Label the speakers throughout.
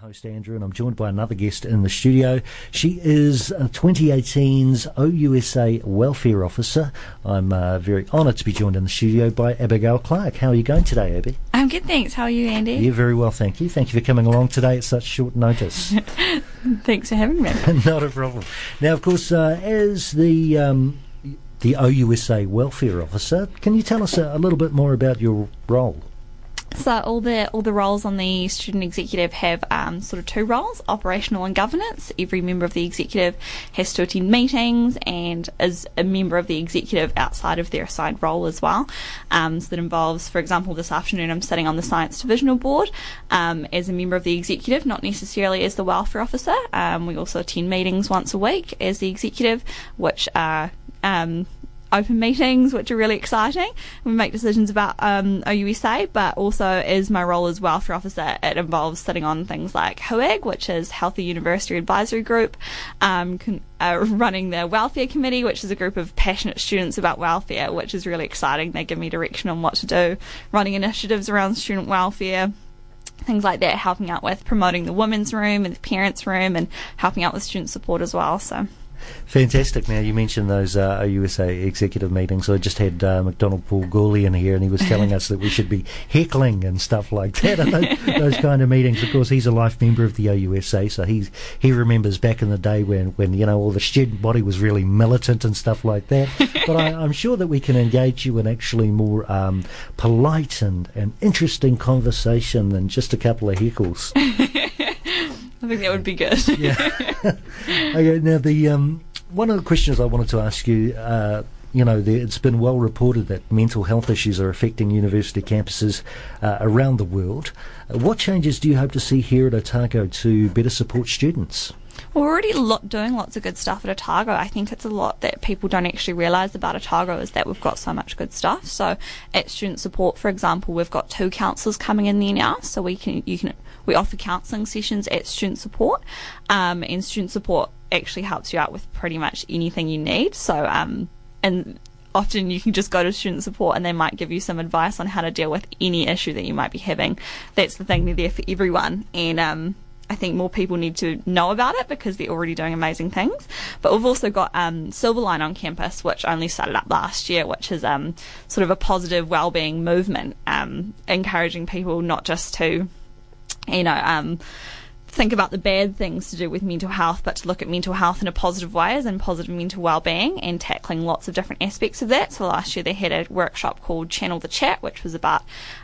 Speaker 1: host Andrew, and I'm joined by another guest in the studio. She is uh, 2018's OUSA Welfare Officer. I'm uh, very honoured to be joined in the studio by Abigail Clark. How are you going today, Abby?
Speaker 2: I'm good, thanks. How are you, Andy?
Speaker 1: Yeah, very well, thank you. Thank you for coming along today at such short notice.
Speaker 2: thanks for having me.
Speaker 1: Not a problem. Now, of course, uh, as the um, the OUSA Welfare Officer, can you tell us a, a little bit more about your role?
Speaker 2: So all the all the roles on the student executive have um, sort of two roles: operational and governance. Every member of the executive has to attend meetings and is a member of the executive outside of their assigned role as well. Um, so that involves, for example, this afternoon I'm sitting on the science divisional board um, as a member of the executive, not necessarily as the welfare officer. Um, we also attend meetings once a week as the executive, which are um, open meetings, which are really exciting. We make decisions about um, OUSA, but also as my role as welfare officer, it involves sitting on things like HUAG, which is Healthy University Advisory Group, um, con- uh, running the welfare committee, which is a group of passionate students about welfare, which is really exciting. They give me direction on what to do, running initiatives around student welfare things like that, helping out with promoting the women's room and the parents' room and helping out with student support as well. So
Speaker 1: Fantastic. Now, you mentioned those uh, OUSA executive meetings. I just had uh, McDonald Paul Gourley in here, and he was telling us that we should be heckling and stuff like that. those, those, kind of meetings. Of course, he's a life member of the OUSA, so he's, he remembers back in the day when, when, you know, all the student body was really militant and stuff like that. but I, am sure that we can engage you in actually more um, polite and, and interesting conversation than just a couple of heckles.
Speaker 2: I think that would be good.
Speaker 1: yeah. okay. Now the um, one of the questions I wanted to ask you. Uh, you know, it's been well reported that mental health issues are affecting university campuses uh, around the world. Uh, what changes do you hope to see here at Otago to better support students?
Speaker 2: We're already doing lots of good stuff at Otago. I think it's a lot that people don't actually realise about Otago is that we've got so much good stuff. So at student support, for example, we've got two counsellors coming in there now, so we can you can we offer counselling sessions at student support, um, and student support actually helps you out with pretty much anything you need. So, um, and often you can just go to student support and they might give you some advice on how to deal with any issue that you might be having. That's the thing, they're there for everyone. And, um, I think more people need to know about it because they're already doing amazing things. But we've also got um, Silverline on campus, which only started up last year, which is um, sort of a positive well-being movement, um, encouraging people not just to you know, um, think about the bad things to do with mental health, but to look at mental health in a positive way as in positive mental well-being and tackling lots of different aspects of that. So last year they had a workshop called Channel the Chat, which was about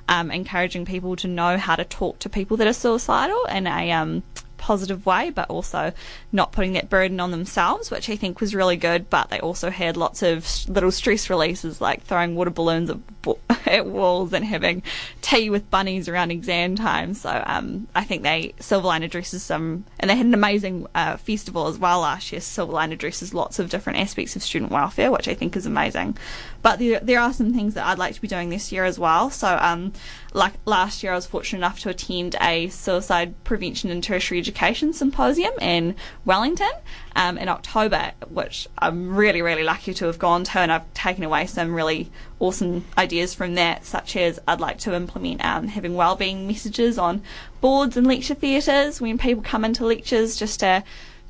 Speaker 2: um, encouraging people to know how to talk to people that are suicidal in a um, positive way, but also not putting that burden on themselves, which I think was really good. But they also had lots of little stress releases like throwing water balloons at, walls and having tea with bunnies around exam time. So um, I think they Silverline addresses some, and they had an amazing uh, festival as well last year. Silverline addresses lots of different aspects of student welfare, which I think is amazing. But there, there are some things that I'd like to be doing this year as well. So um, like last year, I was fortunate enough to attend a suicide prevention and tertiary education symposium in Wellington um, in October, which I'm really, really lucky to have gone to, and I've taken away some really awesome ideas from that, such as I'd like to implement um, having wellbeing messages on boards and lecture theatres when people come into lectures, just to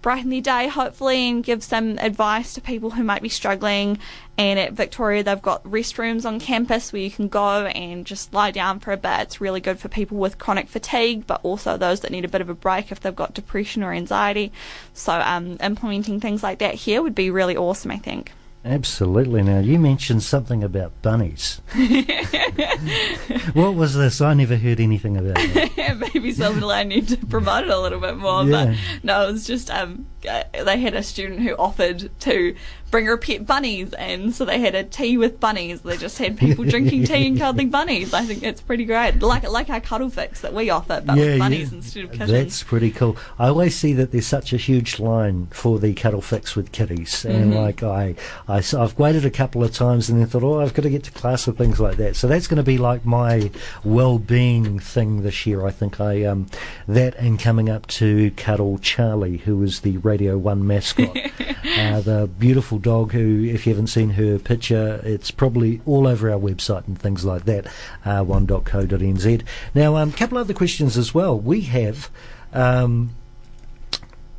Speaker 2: brighten their day, hopefully, and give some advice to people who might be struggling. And at Victoria, they've got restrooms on campus where you can go and just lie down for a bit. It's really good for people with chronic fatigue, but also those that need a bit of a break if they've got depression or anxiety. So, um, implementing things like that here would be really awesome, I think.
Speaker 1: Absolutely. Now, you mentioned something about bunnies. what was this? I never heard anything about it.
Speaker 2: Maybe something I need to promote it a little bit more. Yeah. But no, it was just um, uh, they had a student who offered to bring her pet bunnies, and so they had a tea with bunnies. They just had people drinking tea and cuddling bunnies. I think it's pretty great, like like our cuddle fix that we offer, but yeah, with bunnies yeah. instead of kittens.
Speaker 1: That's pretty cool. I always see that there's such a huge line for the cuddle fix with kitties, and mm-hmm. like I, I, I've waited a couple of times and then thought, oh, I've got to get to class with things like that. So that's going to be like my well-being thing this year. I think I um that and coming up to cuddle Charlie, who is the Radio One mascot, uh, the beautiful dog who, if you haven't seen her picture, it's probably all over our website and things like that, uh, one.co.nz. Now, a um, couple other questions as well. We have Um,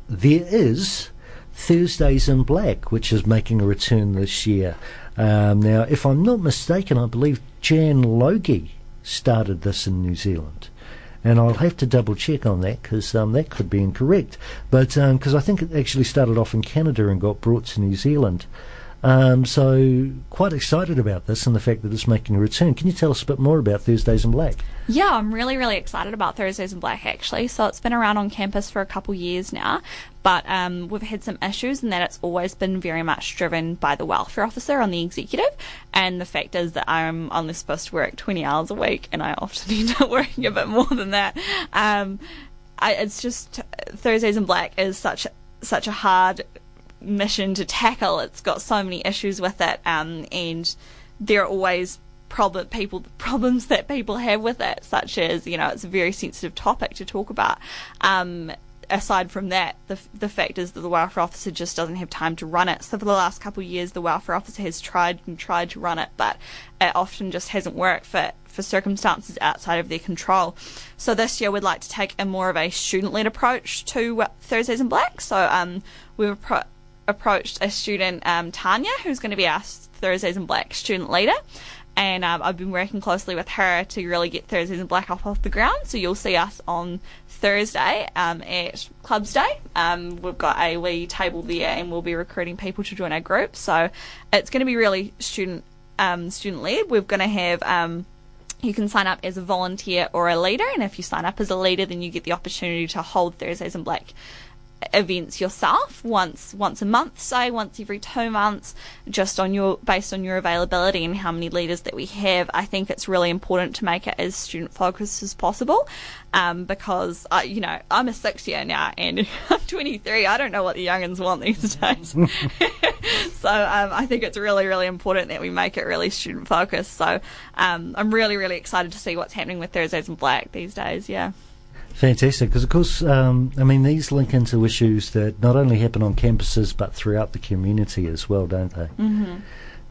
Speaker 1: there is Thursdays in Black, which is making a return this year. Um, now, if I'm not mistaken, I believe Jan Logie started this in New Zealand. And I'll have to double check on that because um, that could be incorrect. But because um, I think it actually started off in Canada and got brought to New Zealand. Um, so quite excited about this and the fact that it's making a return. Can you tell us a bit more about Thursdays in Black?
Speaker 2: Yeah, I'm really, really excited about Thursdays in Black actually. So it's been around on campus for a couple years now, but um, we've had some issues in that it's always been very much driven by the welfare officer on the executive. And the fact is that I'm only supposed to work 20 hours a week, and I often end up working a bit more than that. Um, I, it's just Thursdays in Black is such such a hard mission to tackle. It's got so many issues with it, um, and there are always problem people problems that people have with it, such as you know it's a very sensitive topic to talk about. Um, aside from that, the the fact is that the welfare officer just doesn't have time to run it. So for the last couple of years, the welfare officer has tried and tried to run it, but it often just hasn't worked for for circumstances outside of their control. So this year, we'd like to take a more of a student-led approach to Thursdays in Black. So um, we've appro- approached a student, um, Tanya, who's going to be our Thursdays in Black student leader. And um, I've been working closely with her to really get Thursdays in Black off off the ground. So you'll see us on Thursday um, at Clubs Day. Um, we've got a wee table there, and we'll be recruiting people to join our group. So it's going to be really student um, student led. We're going to have um, you can sign up as a volunteer or a leader, and if you sign up as a leader, then you get the opportunity to hold Thursdays in Black events yourself. Once once a month say once every two months just on your based on your availability and how many leaders that we have. I think it's really important to make it as student focused as possible um, because uh, you know i'm a six year now and i'm 23 i don't know what the youngins want these days. So um, i think it's really really important that we make it really student focused. So um, i'm really really excited to see what's happening with thursdays in black these days. Yeah
Speaker 1: Fantastic, because of course, um, I mean, these link into issues that not only happen on campuses but throughout the community as well, don't they?
Speaker 2: Mm-hmm.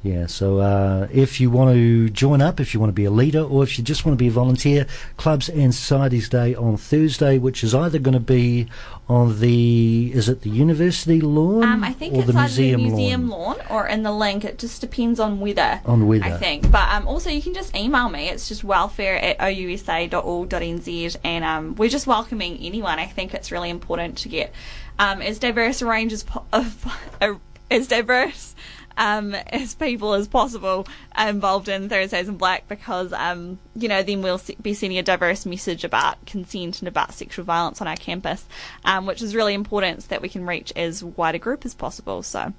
Speaker 1: Yeah, so uh, if you want to join up, if you want to be a leader, or if you just want to be a volunteer, Clubs and Societies Day on Thursday, which is either going to be on the is it the university lawn?
Speaker 2: Um, I think
Speaker 1: or
Speaker 2: it's
Speaker 1: the museum,
Speaker 2: the museum
Speaker 1: lawn?
Speaker 2: lawn. or in the link. It just depends on weather.
Speaker 1: On weather.
Speaker 2: I think. But um, also you can just email me. It's just welfare at ousa.org.nz, and um, we're just welcoming anyone. I think it's really important to get um, as diverse a range as po- of, uh, as diverse um, as people as possible involved in Thursdays in Black because, um, you know, then we'll be sending a diverse message about consent and about sexual violence on our campus, um, which is really important so that we can reach as wide a group as possible. So,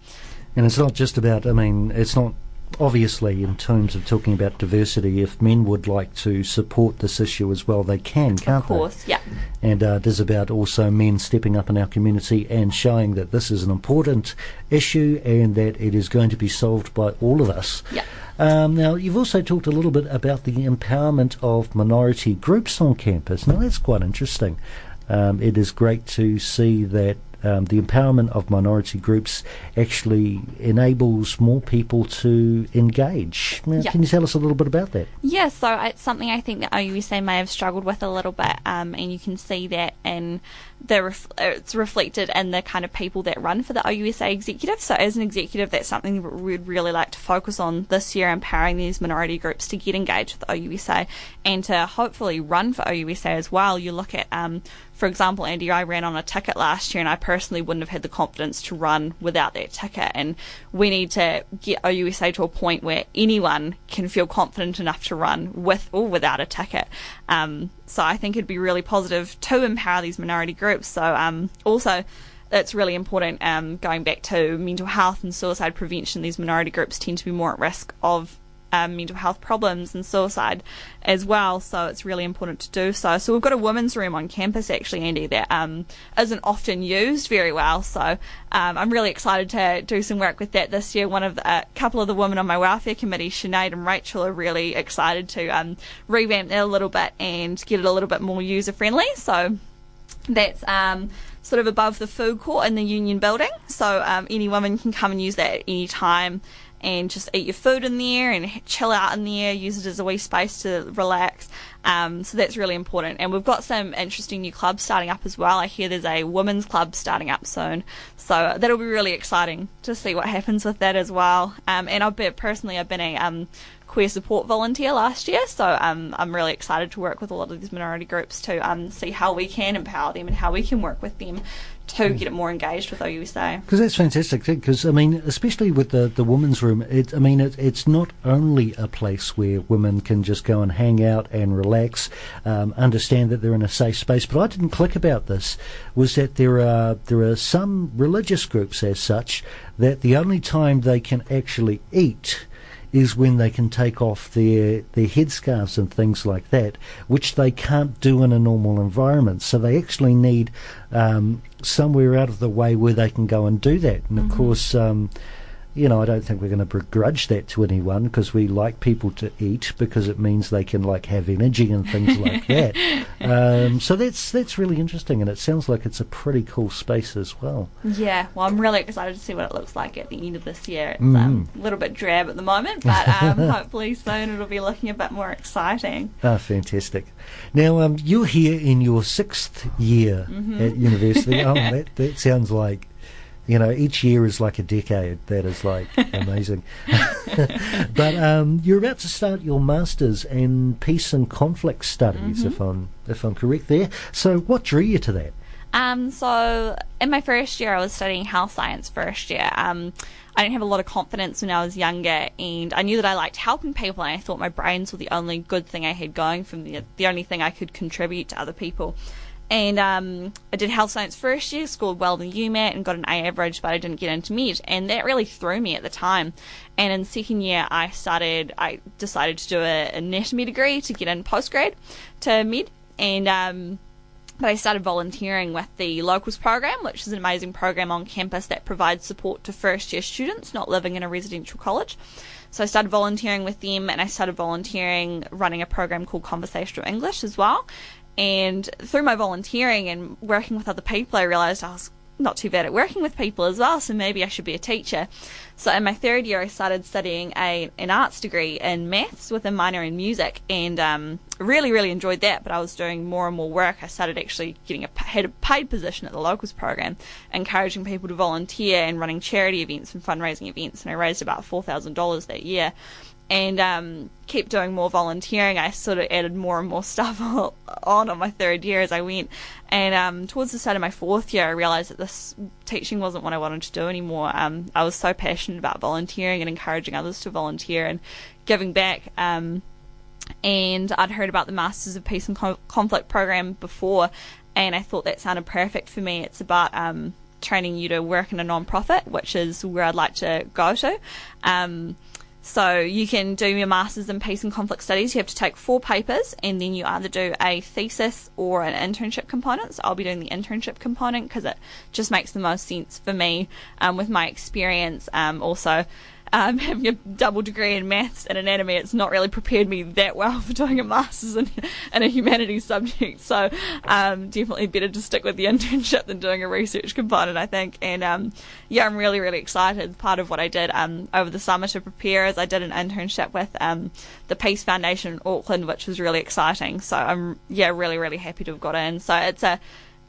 Speaker 1: And it's not just about, I mean, it's not obviously in terms of talking about diversity, if men would like to support this issue as well, they can, can't they?
Speaker 2: of course, yeah.
Speaker 1: And uh, it is about also men stepping up in our community and showing that this is an important issue and that it is going to be solved by all of us.
Speaker 2: Yeah.
Speaker 1: Um, now, you've also talked a little bit about the empowerment of minority groups on campus. Now, that's quite interesting. Um, it is great to see that um, the empowerment of minority groups actually enables more people to engage. Now,
Speaker 2: Yeah.
Speaker 1: Can you tell us a little bit about that?
Speaker 2: Yeah, so it's something I think that OUSA may have struggled with a little bit, um, and you can see that in the ref- it's reflected in the kind of people that run for the OUSA executive. So as an executive, that's something we'd really like to focus on this year, empowering these minority groups to get engaged with OUSA and to hopefully run for OUSA as well. You look at um, for example, Andy, I ran on a ticket last year and I personally wouldn't have had the confidence to run without that ticket. And we need to get OUSA to a point where anyone can feel confident enough to run with or without a ticket. Um, so I think it'd be really positive to empower these minority groups. So um, also, it's really important. Um, going back to mental health and suicide prevention, these minority groups tend to be more at risk of um, mental health problems and suicide as well. So it's really important to do so. So we've got a women's room on campus actually, Andy, that um, isn't often used very well. So um, I'm really excited to do some work with that this year. One of a couple of the women on my welfare committee, Sinead and Rachel, are really excited to um, revamp that a little bit and get it a little bit more user friendly. So That's um, sort of above the food court in the Union Building. So um, any woman can come and use that at any time and just eat your food in there and chill out in there, use it as a wee space to relax. Um, so that's really important. And we've got some interesting new clubs starting up as well. I hear there's a women's club starting up soon. So that'll be really exciting to see what happens with that as well. Um, and I've been, personally, I've been a um, queer support volunteer last year, so um, I'm really excited to work with a lot of these minority groups to um, see how we can empower them and how we can work with them to get it more engaged with OUSA.
Speaker 1: Because that's fantastic. Because I mean, especially with the the women's room, it, I mean, it, it's not only a place where women can just go and hang out and relax, um, understand that they're in a safe space. But I didn't click about this was that there are there are some religious groups as such that the only time they can actually eat is when they can take off their their headscarves and things like that, which they can't do in a normal environment. So they actually need um, somewhere out of the way where they can go and do that. And of
Speaker 2: Mhm.
Speaker 1: course. Um, you know, I don't think we're going to begrudge that to anyone because we like people to eat because it means they can like have energy and things like that. Um, so that's that's really interesting, and it sounds like it's a pretty cool space as well.
Speaker 2: Yeah, well, I'm really excited to see what it looks like at the end of this year. It's
Speaker 1: Mhm.
Speaker 2: um, a little bit drab at the moment, but um, hopefully soon it'll be looking a bit more exciting.
Speaker 1: Ah, fantastic. Now, um, you're here in your sixth year
Speaker 2: Mhm.
Speaker 1: at university. oh, that, that sounds like, you know, each year is like a decade. That is like amazing. but um, you're about to start your masters in peace and conflict studies, if I'm if I'm correct there. So, what drew you to that?
Speaker 2: Um, so in my first year, I was studying health science first year. Um, I didn't have a lot of confidence when I was younger, and I knew that I liked helping people, and I thought my brains were the only good thing I had going for me, the only thing I could contribute to other people. And um, I did health science first year, scored well in UMAT, and got an A average, but I didn't get into med, and that really threw me at the time. And in second year, I started, I decided to do an anatomy degree to get in postgrad to med, and um, but I started volunteering with the Locals program, which is an amazing program on campus that provides support to first year students not living in a residential college. So I started volunteering with them and I started volunteering running a program called Conversational English as well. And through my volunteering and working with other people, I realised I was not too bad at working with people as well, so maybe I should be a teacher. So in my third year, I started studying a an arts degree in maths with a minor in music, and um, really, really enjoyed that. But I was doing more and more work. I started actually getting a had a paid position at the locals program, encouraging people to volunteer and running charity events and fundraising events, and I raised about four thousand dollars that year. And um, kept doing more volunteering. I sort of added more and more stuff on on my third year as I went. And um, towards the start of my fourth year, I realised that this teaching wasn't what I wanted to do anymore. Um, I was so passionate about volunteering and encouraging others to volunteer and giving back. Um, and I'd heard about the Masters of Peace and Con- Conflict program before, and I thought that sounded perfect for me. It's about um, training you to work in a non-profit, which is where I'd like to go to. Um, so you can do your masters in peace and conflict studies. You have to take four papers, and then you either do a thesis or an internship component. So I'll be doing the internship component because it just makes the most sense for me um, with my experience. Um, also, um, having a double degree in maths and anatomy, it's not really prepared me that well for doing a master's in, in a humanities subject. So um, definitely better to stick with the internship than doing a research component, I think. And um, yeah, I'm really, really excited. Part of what I did um, over the summer to prepare is I did an internship with um, the Peace Foundation in Auckland, which was really exciting. So I'm yeah, really, really happy to have got in. So it's a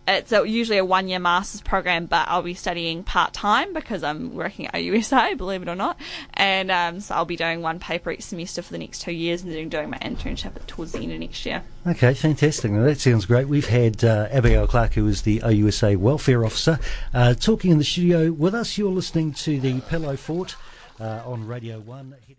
Speaker 2: it's a, usually a one year master's program, but I'll be studying part time because I'm working at USA, believe it or not. And um, so I'll be doing one paper each semester for the next two years and then doing my internship towards the end of next year.
Speaker 1: Okay, fantastic. Now that sounds great. We've had uh, Abigail Clark, who is the OUSA Welfare Officer, uh, talking in the studio with us. You're listening to the Pillow Fort uh, on Radio 1.